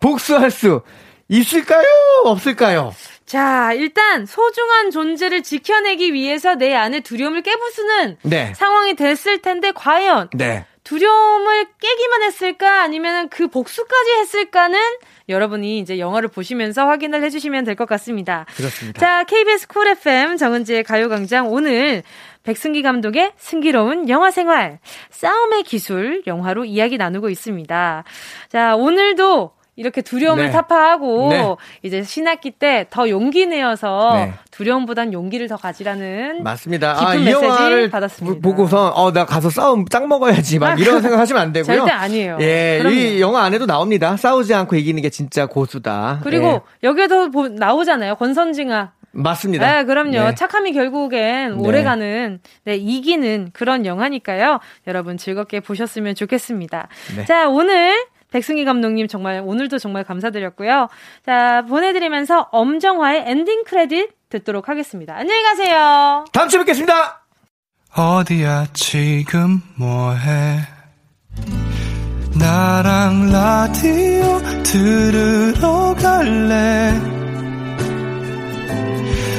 복수할 수 있을까요? 없을까요? 자, 일단 소중한 존재를 지켜내기 위해서 내 안에 두려움을 깨부수는 네. 상황이 됐을 텐데 과연 네. 두려움을 깨기만 했을까 아니면 그 복수까지 했을까는 여러분이 이제 영화를 보시면서 확인을 해주시면 될 것 같습니다. 그렇습니다. 자, KBS 쿨 FM 정은지의 가요광장 오늘 백승기 감독의 승기로운 영화 생활, 싸움의 기술 영화로 이야기 나누고 있습니다. 자, 오늘도 이렇게 두려움을 네. 타파하고 네. 이제 신학기 때 더 용기 내어서 네. 두려움보단 용기를 더 가지라는 맞습니다. 아, 이 영화를 받았습니다. 보고서 어 나 가서 싸움 짱 먹어야지 막 아, 이런 [laughs] 생각하시면 안 되고요. 절대 아니에요. 예, 그럼요. 이 영화 안에도 나옵니다. 싸우지 않고 이기는 게 진짜 고수다. 그리고 예. 여기에도 보, 나오잖아요. 권선징아 맞습니다. 네, 그럼요. 네. 착함이 결국엔 네. 오래가는, 네, 이기는 그런 영화니까요. 여러분 즐겁게 보셨으면 좋겠습니다. 네. 자, 오늘 백승희 감독님 정말 오늘도 정말 감사드렸고요. 자, 보내드리면서 엄정화의 엔딩 크레딧 듣도록 하겠습니다. 안녕히 가세요. 다음 주에 뵙겠습니다. 어디야 지금 뭐해? 나랑 라디오 들으러 갈래?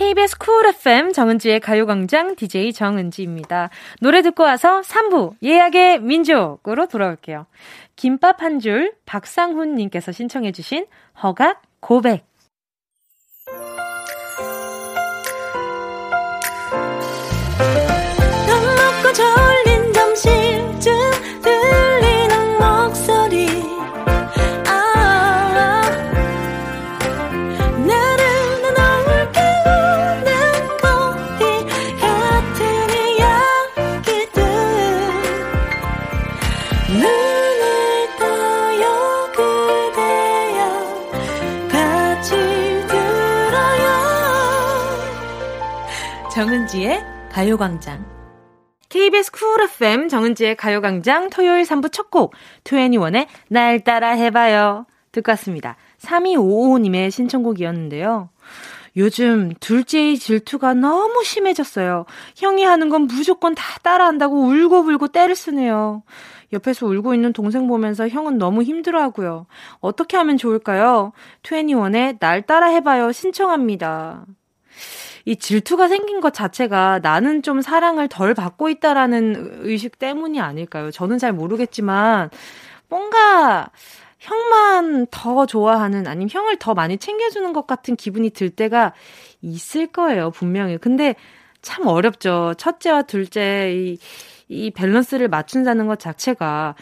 KBS 쿨 FM 정은지의 가요광장 DJ 정은지입니다. 노래 듣고 와서 3부 예약의 민족으로 돌아올게요. 김밥 한 줄 박상훈님께서 신청해주신 허각 고백 정은지의 가요광장. KBS 쿨 FM 정은지의 가요광장 토요일 3부 첫 곡, 2NE1의 날 따라 해봐요. 듣고 왔습니다. 3255님의 신청곡이었는데요. 요즘 둘째의 질투가 너무 심해졌어요. 형이 하는 건 무조건 다 따라한다고 울고불고 때를 쓰네요. 옆에서 울고 있는 동생 보면서 형은 너무 힘들어 하고요. 어떻게 하면 좋을까요? 2NE1의 날 따라 해봐요. 신청합니다. 이 질투가 생긴 것 자체가 나는 좀 사랑을 덜 받고 있다라는 의식 때문이 아닐까요? 저는 잘 모르겠지만 뭔가 형만 더 좋아하는 아니면 형을 더 많이 챙겨주는 것 같은 기분이 들 때가 있을 거예요, 분명히. 근데 참 어렵죠. 첫째와 둘째 이, 이 밸런스를 맞춘다는 것 자체가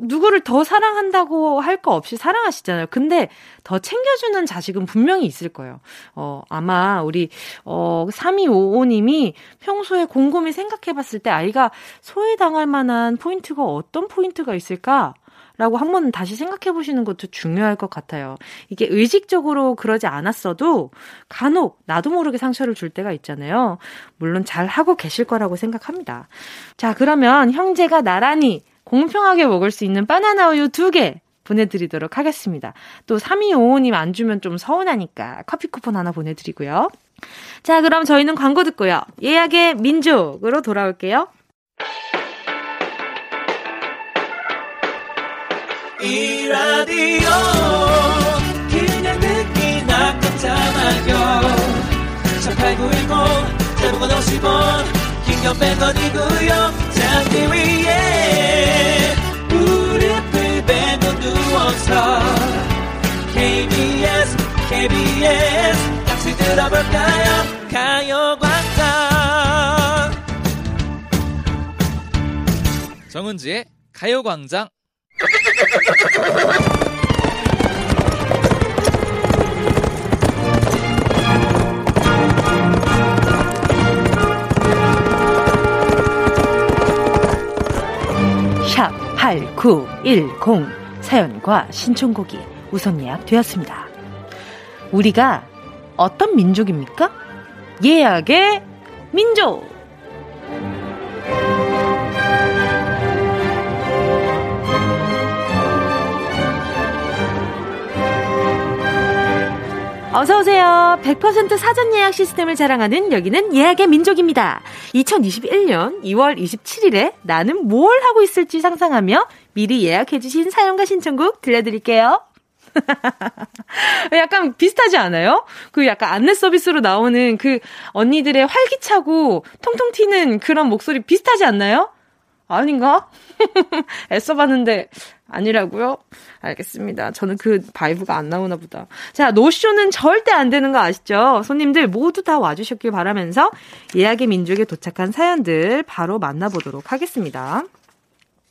누구를 더 사랑한다고 할 거 없이 사랑하시잖아요. 근데 더 챙겨주는 자식은 분명히 있을 거예요. 어, 아마 우리, 어, 3255님이 평소에 곰곰이 생각해 봤을 때 아이가 소외당할 만한 포인트가 어떤 포인트가 있을까? 라고 한 번 다시 생각해 보시는 것도 중요할 것 같아요. 이게 의식적으로 그러지 않았어도 간혹 나도 모르게 상처를 줄 때가 있잖아요. 물론 잘 하고 계실 거라고 생각합니다. 자, 그러면 형제가 나란히 공평하게 먹을 수 있는 바나나 우유 두개 보내드리도록 하겠습니다. 또 3255님 안 주면 좀 서운하니까 커피 쿠폰 하나 보내드리고요. 자, 그럼 저희는 광고 듣고요. 예약의 민족으로 돌아올게요. 이 라디오 그냥 듣기나 깜짝마요 18910 대목원 50원 긴건 100원이고요 잠기 위에 무릎을 베고 누워서 KBS KBS 같이 들어볼까요? 가요광장. 정은지의 가요광장 샵8910 사연과 신청곡이 우선 예약되었습니다. 우리가 어떤 민족입니까? 예약의 민족! 어서오세요. 100% 사전 예약 시스템을 자랑하는 여기는 예약의 민족입니다. 2021년 2월 27일에 나는 뭘 하고 있을지 상상하며 미리 예약해주신 사연과 신청곡 들려드릴게요. [laughs] 약간 비슷하지 않아요? 그 약간 안내 서비스로 나오는 그 언니들의 활기차고 통통 튀는 그런 목소리 비슷하지 않나요? 아닌가? [laughs] 애써 봤는데 아니라고요? 알겠습니다. 저는 그 vibe가 안 나오나 보다. 자, 노쇼는 절대 안 되는 거 아시죠? 손님들 모두 다 와주셨길 바라면서 예약의 민족에 도착한 사연들 바로 만나보도록 하겠습니다.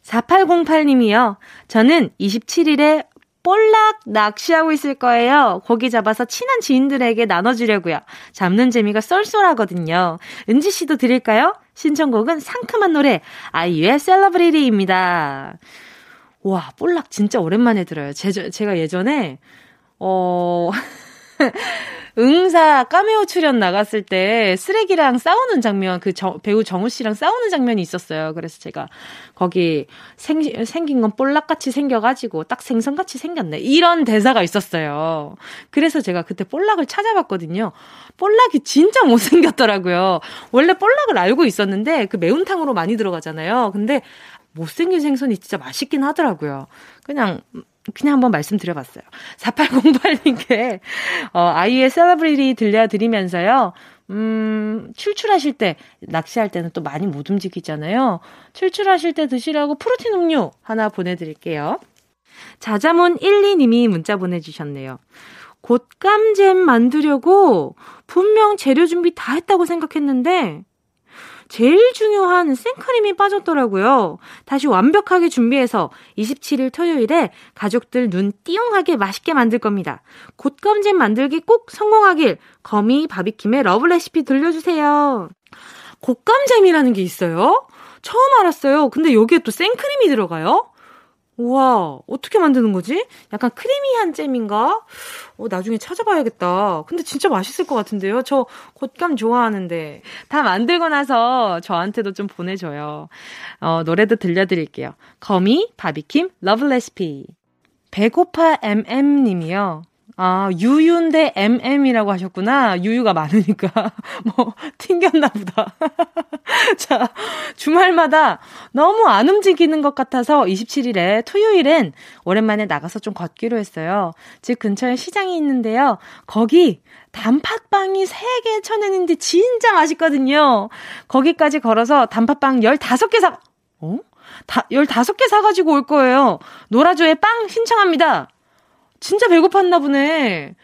4808님이요. 저는 27일에 볼락 낚시하고 있을 거예요. 고기 잡아서 친한 지인들에게 나눠주려고요. 잡는 재미가 쏠쏠하거든요. 은지 씨도 드릴까요? 신청곡은 상큼한 노래 아이유의 셀러브리티입니다. 와, 볼락 진짜 오랜만에 들어요. 제, 제가 예전에, 어, [laughs] 응사 까메오 출연 나갔을 때 쓰레기랑 싸우는 장면, 그 저, 배우 정우 씨랑 싸우는 장면이 있었어요. 그래서 제가 거기 생, 생긴 건 볼락같이 생겨가지고 딱 생선같이 생겼네. 이런 대사가 있었어요. 그래서 제가 그때 볼락을 찾아봤거든요. 볼락이 진짜 못생겼더라고요. 원래 볼락을 알고 있었는데 그 매운탕으로 많이 들어가잖아요. 근데 못생긴 생선이 진짜 맛있긴 하더라고요. 그냥 그냥 한번 말씀드려봤어요. [laughs] 4808님께, 어, 아이의 셀러브리티 들려드리면서요. 음, 출출하실 때, 낚시할 때는 또 많이 못 움직이잖아요. 출출하실 때 드시라고 프로틴 음료 하나 보내드릴게요. 자자문 12님이 문자 보내주셨네요. 곶감잼 만들려고 분명 재료 준비 다 했다고 생각했는데, 제일 중요한 생크림이 빠졌더라고요. 다시 완벽하게 준비해서 27일 토요일에 가족들 눈 띄용하게 맛있게 만들 겁니다. 곶감잼 만들기 꼭 성공하길 거미 바비킴의 Love Recipe 들려주세요. 곶감잼이라는 게 있어요? 처음 알았어요. 근데 여기에 또 생크림이 들어가요? 우와, 어떻게 만드는 거지? 약간 creamy한 잼인가? 어, 나중에 찾아봐야겠다. 근데 진짜 맛있을 것 같은데요? 저 곶감 좋아하는데. 다 만들고 나서 저한테도 좀 보내줘요. 어, 노래도 들려드릴게요. 거미, 바비킴, Love Recipe. 배고파 MM님이요. 아, 유유인데 MM이라고 하셨구나. 유유가 많으니까. [laughs] 뭐, 튕겼나 보다. [laughs] 자, 주말마다 너무 안 움직이는 것 같아서 27일에 토요일엔 오랜만에 나가서 좀 걷기로 했어요. 집 근처에 시장이 있는데요. 거기 단팥빵이 3개 쳐내는데 진짜 맛있거든요. 거기까지 걸어서 단팥빵 15개 사, 어? 다, 15개 사가지고 올 거예요. 노라조의 빵 신청합니다. 진짜 배고팠나 보네.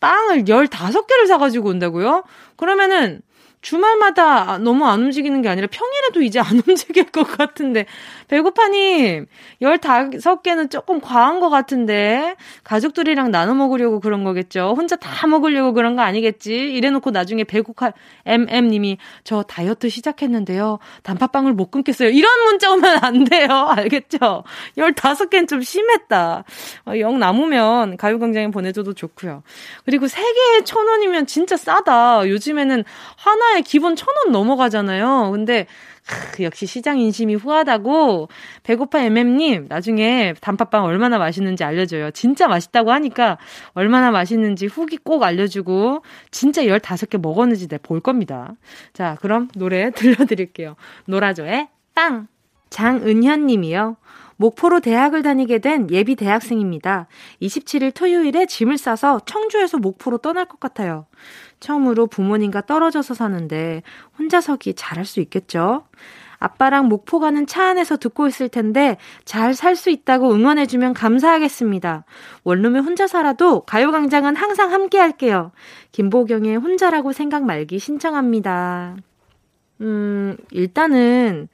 빵을 15개를 사가지고 온다고요? 그러면은 주말마다 너무 안 움직이는 게 아니라 평일에도 이제 안 [laughs] 움직일 것 같은데. 배고파님, 15개는 조금 과한 것 같은데. 가족들이랑 나눠 먹으려고 그런 거겠죠. 혼자 다 먹으려고 그런 거 아니겠지. 이래놓고 나중에 배고파, MM님이 저 다이어트 시작했는데요. 단팥빵을 못 끊겠어요. 이런 문자 오면 안 돼요. [laughs] 알겠죠? 15개는 좀 심했다. 어, 영 남으면 가요광장에 보내줘도 좋고요. 그리고 3개에 천 원이면 진짜 싸다. 요즘에는 하나에 하나에 기본 천 원 넘어가잖아요. 근데 크, 역시 시장 인심이 후하다고 배고파 MM님 나중에 단팥빵 얼마나 맛있는지 알려줘요. 진짜 맛있다고 하니까 얼마나 맛있는지 후기 꼭 알려주고 진짜 15개 먹었는지 내볼 겁니다. 자 그럼 노래 [laughs] 들려드릴게요. 노라조의 빵 장은현 님이요. 목포로 대학을 다니게 된 예비 대학생입니다. 27일 토요일에 짐을 싸서 청주에서 목포로 떠날 것 같아요. 처음으로 부모님과 떨어져서 사는데 혼자서기 잘할 수 있겠죠? 아빠랑 목포 가는 차 안에서 듣고 있을 텐데 잘 살 수 있다고 응원해주면 감사하겠습니다. 원룸에 혼자 살아도 가요광장은 항상 함께 할게요. 김보경의 혼자라고 생각 말기 신청합니다. 음, 일단은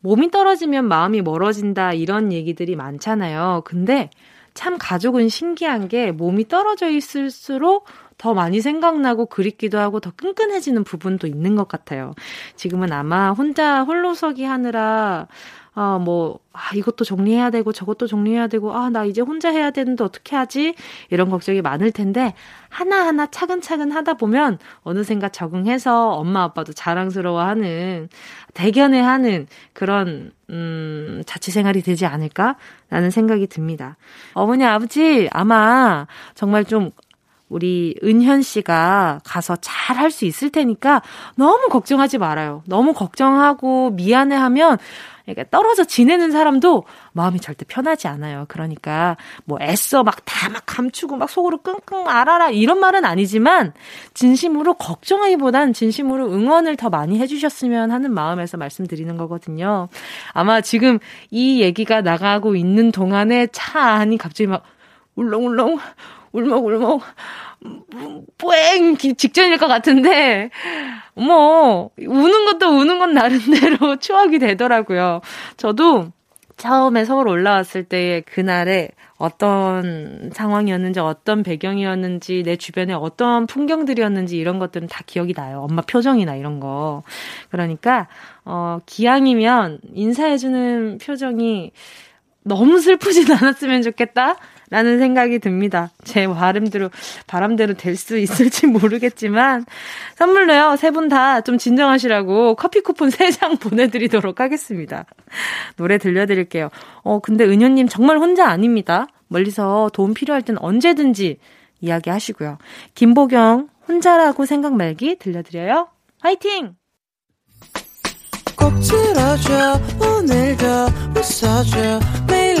몸이 떨어지면 마음이 멀어진다 이런 얘기들이 많잖아요. 근데 참 가족은 신기한 게 몸이 떨어져 있을수록 더 많이 생각나고 그립기도 하고 더 끈끈해지는 부분도 있는 것 같아요. 지금은 아마 혼자 홀로서기 하느라 아, 뭐, 아, 이것도 정리해야 되고, 저것도 정리해야 되고, 아, 나 이제 혼자 해야 되는데 어떻게 하지? 이런 걱정이 많을 텐데, 하나하나 차근차근 하다 보면, 어느샌가 적응해서 엄마 아빠도 자랑스러워 하는, 대견해 하는 그런, 음, 자취 생활이 되지 않을까? 라는 생각이 듭니다. 어머니, 아버지, 아마 정말 좀 우리 은현 씨가 가서 잘 할 수 있을 테니까 너무 걱정하지 말아요. 너무 걱정하고 미안해하면 그러니까 떨어져 지내는 사람도 마음이 절대 편하지 않아요. 그러니까 뭐 애써 막다막 감추고 막 속으로 끙끙 알아라 이런 말은 아니지만 진심으로 걱정하기보단 진심으로 응원을 더 많이 해주셨으면 하는 마음에서 말씀드리는 거거든요. 아마 지금 이 얘기가 나가고 있는 동안에 차 안이 갑자기 막 울렁울렁 울먹울먹 뿌앵 직전일 것 같은데 뭐 우는 것도 우는 건 나름대로 [laughs] 추억이 되더라고요. 저도 처음에 서울 올라왔을 때 그날에 어떤 상황이었는지 어떤 배경이었는지 내 주변에 어떤 풍경들이었는지 이런 것들은 다 기억이 나요. 엄마 표정이나 이런 거. 그러니까 어 기왕이면 인사해 주는 표정이 너무 슬프진 [laughs] 않았으면 좋겠다. 라는 생각이 듭니다. 제 바람대로, 바람대로 될 수 있을지 모르겠지만, 선물로요, 세 분 다 좀 진정하시라고 커피 쿠폰 3장 [laughs] 보내드리도록 하겠습니다. 노래 들려드릴게요. 어, 근데 은현님 정말 혼자 아닙니다. 멀리서 도움 필요할 땐 언제든지 이야기 하시고요. 김보경, 혼자라고 생각 말기 들려드려요. 화이팅! 꼭 들어줘, 오늘도 웃어줘, 매일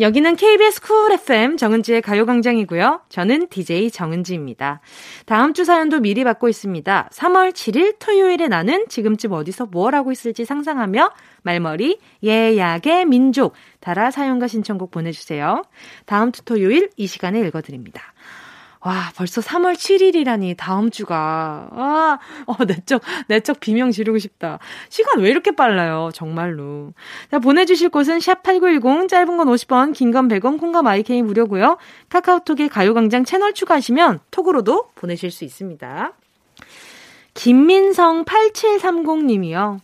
여기는 KBS 쿨 FM 정은지의 가요광장이고요. 저는 DJ 정은지입니다. 다음 주 사연도 미리 받고 있습니다. 3월 7일 토요일에 나는 지금쯤 어디서 뭘 하고 있을지 상상하며 말머리 예약의 민족 달아 사연과 신청곡 보내주세요. 다음 주 토요일 이 시간에 읽어드립니다. 와, 벌써 3월 7일이라니, 다음 주가. 아, 어, 내적, 내적 비명 지르고 싶다. 시간 왜 이렇게 빨라요, 정말로. 자, 보내주실 곳은 샵8910, 짧은 건 50원, 긴 건 100원, 콩과 마이케이 무료고요 카카오톡에 가요광장 채널 추가하시면 톡으로도 보내실 수 있습니다. 김민성 8730님이요.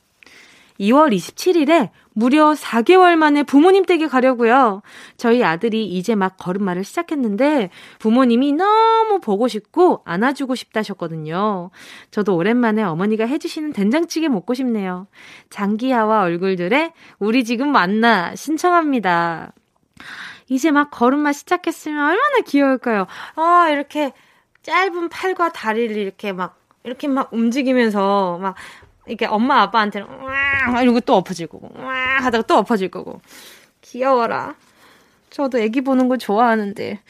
2월 27일에 무려 4개월 만에 부모님 댁에 가려고요. 저희 아들이 이제 막 걸음마를 시작했는데 부모님이 너무 보고 싶고 안아주고 싶다셨거든요. 저도 오랜만에 어머니가 해주시는 된장찌개 먹고 싶네요. 장기하와 얼굴들의 우리 지금 만나 신청합니다. 이제 막 걸음마 시작했으면 얼마나 귀여울까요? 아, 이렇게 짧은 팔과 다리를 이렇게 막 이렇게 막 움직이면서 막 이렇게 엄마 아빠한테는 와 이러고 또 엎어지고 와 하다가 또 엎어질 거고 귀여워라. 저도 애기 보는 거 좋아하는데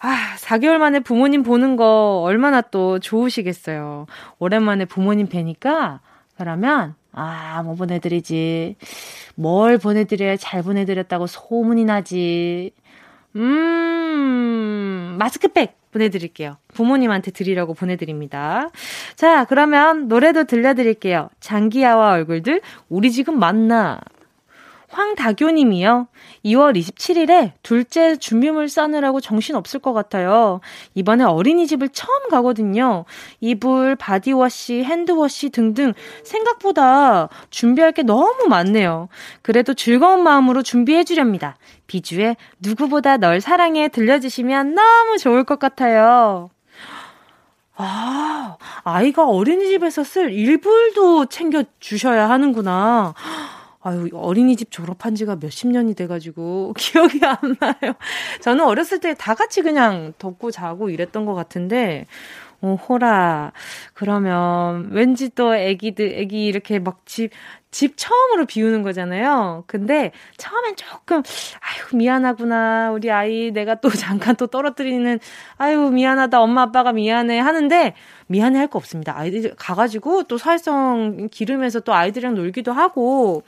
아 4개월 만에 부모님 보는 거 얼마나 또 좋으시겠어요. 오랜만에 부모님 뵈니까 그러면 아, 뭐 보내드리지. 뭘 보내드려야 잘 보내드렸다고 소문이 나지. 음, 마스크팩 보내드릴게요. 부모님한테 드리라고 보내드립니다. 자, 그러면 노래도 들려드릴게요. 장기하와 얼굴들, 우리 지금 만나. 황다교님이요. 2월 27일에 둘째 준비물 싸느라고 정신 없을 것 같아요. 이번에 어린이집을 처음 가거든요. 이불, body wash, hand wash 등등 생각보다 준비할 게 너무 많네요. 그래도 즐거운 마음으로 준비해 주렵니다. 비쥬의 누구보다 널 사랑해 들려주시면 너무 좋을 것 같아요. 아, 아이가 어린이집에서 쓸 일불도 챙겨 주셔야 하는구나. 아유, 어린이집 졸업한 지가 몇십 년이 돼가지고 [laughs] 기억이 안 나요. 저는 어렸을 때 다 같이 그냥 덮고 자고 이랬던 것 같은데, 어, 호라. 그러면 왠지 또 애기들, 애기 이렇게 막 집, 집 처음으로 비우는 거잖아요. 근데 처음엔 조금, 아유, 미안하구나. 우리 아이 내가 또 [laughs] 잠깐 또 떨어뜨리는, 아유, 미안하다. 엄마 아빠가 미안해. 하는데, 미안해 할 거 없습니다. 아이들 가가지고 또 사회성 기르면서 또 아이들이랑 놀기도 하고,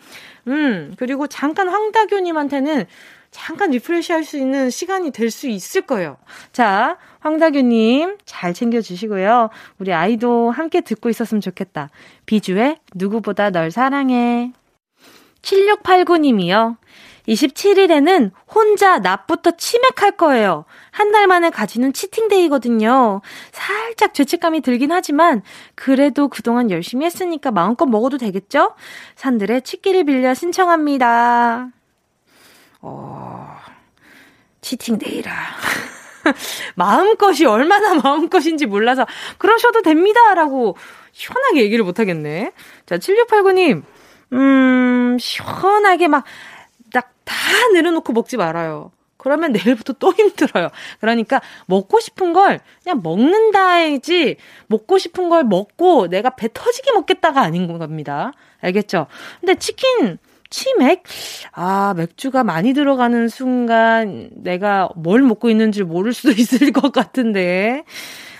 음, 그리고 잠깐 황다교님한테는 잠깐 refresh 할 수 있는 시간이 될 수 있을 거예요. 자, 황다교님, 잘 챙겨주시고요. 우리 아이도 함께 듣고 있었으면 좋겠다. 비쥬의 누구보다 널 사랑해. 7689님이요. 27일에는 혼자 낮부터 치맥할 거예요. 한 달 만에 가지는 치팅데이거든요. 살짝 죄책감이 들긴 하지만 그래도 그동안 열심히 했으니까 마음껏 먹어도 되겠죠? 산들의 치기를 빌려 신청합니다. 어, 치팅데이라. [laughs] 마음것이 얼마나 마음것인지 몰라서 그러셔도 됩니다. 라고 시원하게 얘기를 못하겠네. 자, 7689님. 음, 시원하게 막, 딱 다 내려놓고 먹지 말아요. 그러면 내일부터 또 힘들어요. 그러니까 먹고 싶은 걸 그냥 먹는다지 먹고 싶은 걸 먹고 내가 배 터지게 먹겠다가 아닌 겁니다. 알겠죠? 근데 치킨 치맥? 아, 맥주가 많이 들어가는 순간 내가 뭘 먹고 있는 줄 모를 수도 [laughs] 있을 것 같은데.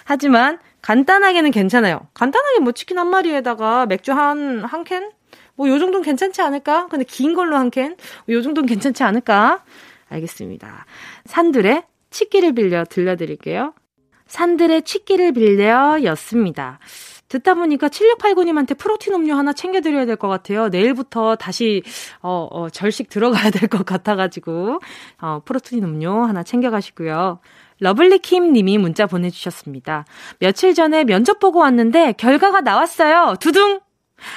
하지만 간단하게는 괜찮아요. 간단하게 뭐 치킨 한 마리에다가 맥주 한, 한 캔? 뭐 요 정도는 괜찮지 않을까? 근데 긴 걸로 한 캔? 요 정도는 괜찮지 않을까? 알겠습니다. 산들의 치기를 빌려 들려드릴게요. 산들의 치기를 빌려 였습니다. 듣다 보니까 7689님한테 프로틴 음료 하나 챙겨드려야 될 것 같아요. 내일부터 다시, 어, 어, 절식 들어가야 될 것 같아가지고, 어, 프로틴 음료 하나 챙겨가시고요. 러블리킴 님이 문자 보내주셨습니다. 며칠 전에 면접 보고 왔는데 결과가 나왔어요. 두둥!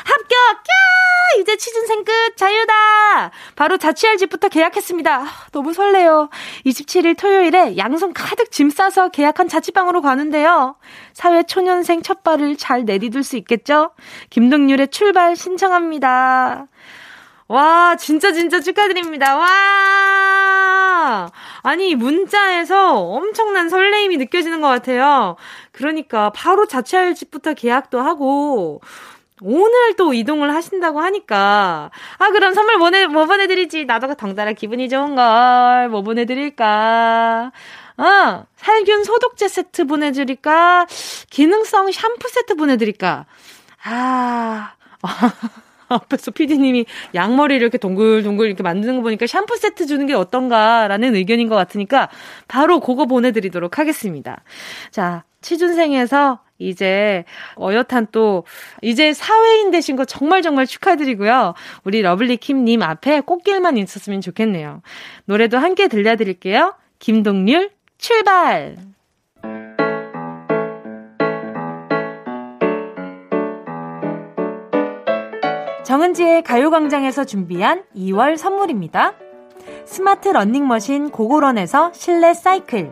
합격! 야! 이제 취준생 끝! 자유다! 바로 자취할 집부터 계약했습니다. 아, 너무 설레요. 27일 토요일에 양손 가득 짐 싸서 계약한 자취방으로 가는데요. 사회 초년생 첫 발을 잘 내디딜 수 있겠죠? 김동률의 출발 신청합니다. 와, 진짜 진짜 축하드립니다. 와! 아니, 문자에서 엄청난 설레임이 느껴지는 것 같아요. 그러니까 바로 자취할 집부터 계약도 하고, 오늘 또 이동을 하신다고 하니까. 아 그럼 선물 뭐, 내, 뭐 보내드리지? 나도 덩달아 기분이 좋은 걸 뭐 보내드릴까? 어 살균 소독제 세트 보내드릴까? 기능성 샴푸 세트 보내드릴까? 아 [laughs] 앞에서 피디님이 양머리를 이렇게 동글동글 이렇게 만드는 거 보니까 샴푸 세트 주는 게 어떤가라는 의견인 것 같으니까 바로 그거 보내드리도록 하겠습니다. 자, 취준생에서 이제 어엿한 또 이제 사회인 되신 거 정말 정말 축하드리고요. 우리 러블리 킴님 앞에 꽃길만 있었으면 좋겠네요. 노래도 함께 들려드릴게요. 김동률 출발! 정은지의 가요광장에서 준비한 2월 선물입니다. 스마트 러닝머신 고고런에서 실내 사이클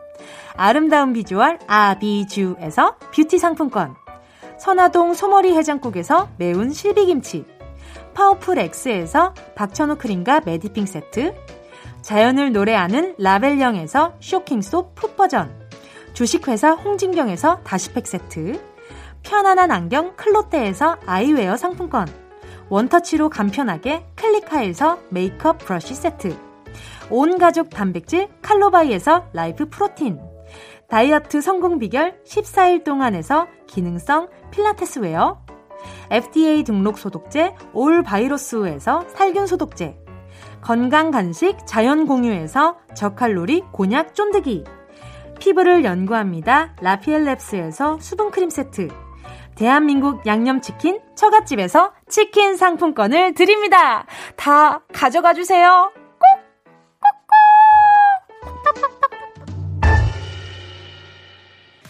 아름다운 비주얼 아비주에서 뷰티 상품권. 선화동 소머리 해장국에서 매운 실비김치. 파워풀 X에서 박천호 크림과 매디핑 세트. 자연을 노래하는 라벨령에서 쇼킹소 풋버전. 주식회사 홍진경에서 다시팩 세트. 편안한 안경 클로떼에서 아이웨어 상품권. 원터치로 간편하게 클리카에서 메이크업 브러쉬 세트 온 가족 단백질 칼로바이에서 라이프 프로틴 다이어트 성공 비결 14일 동안에서 기능성 필라테스 웨어, FDA 등록 소독제 올 바이러스에서 살균 소독제, 건강 간식 자연 공유에서 저칼로리 곤약 쫀득이, 피부를 연구합니다. 라피엘랩스에서 수분 크림 세트, 대한민국 양념치킨 처갓집에서 치킨 상품권을 드립니다. 다 가져가 주세요.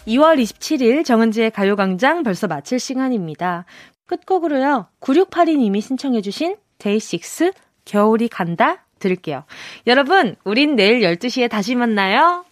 2월 27일 정은지의 가요광장 벌써 마칠 시간입니다. 끝곡으로요. 9682님이 신청해주신 데이식스 겨울이 간다 들을게요. 여러분, 우린 내일 12시에 다시 만나요.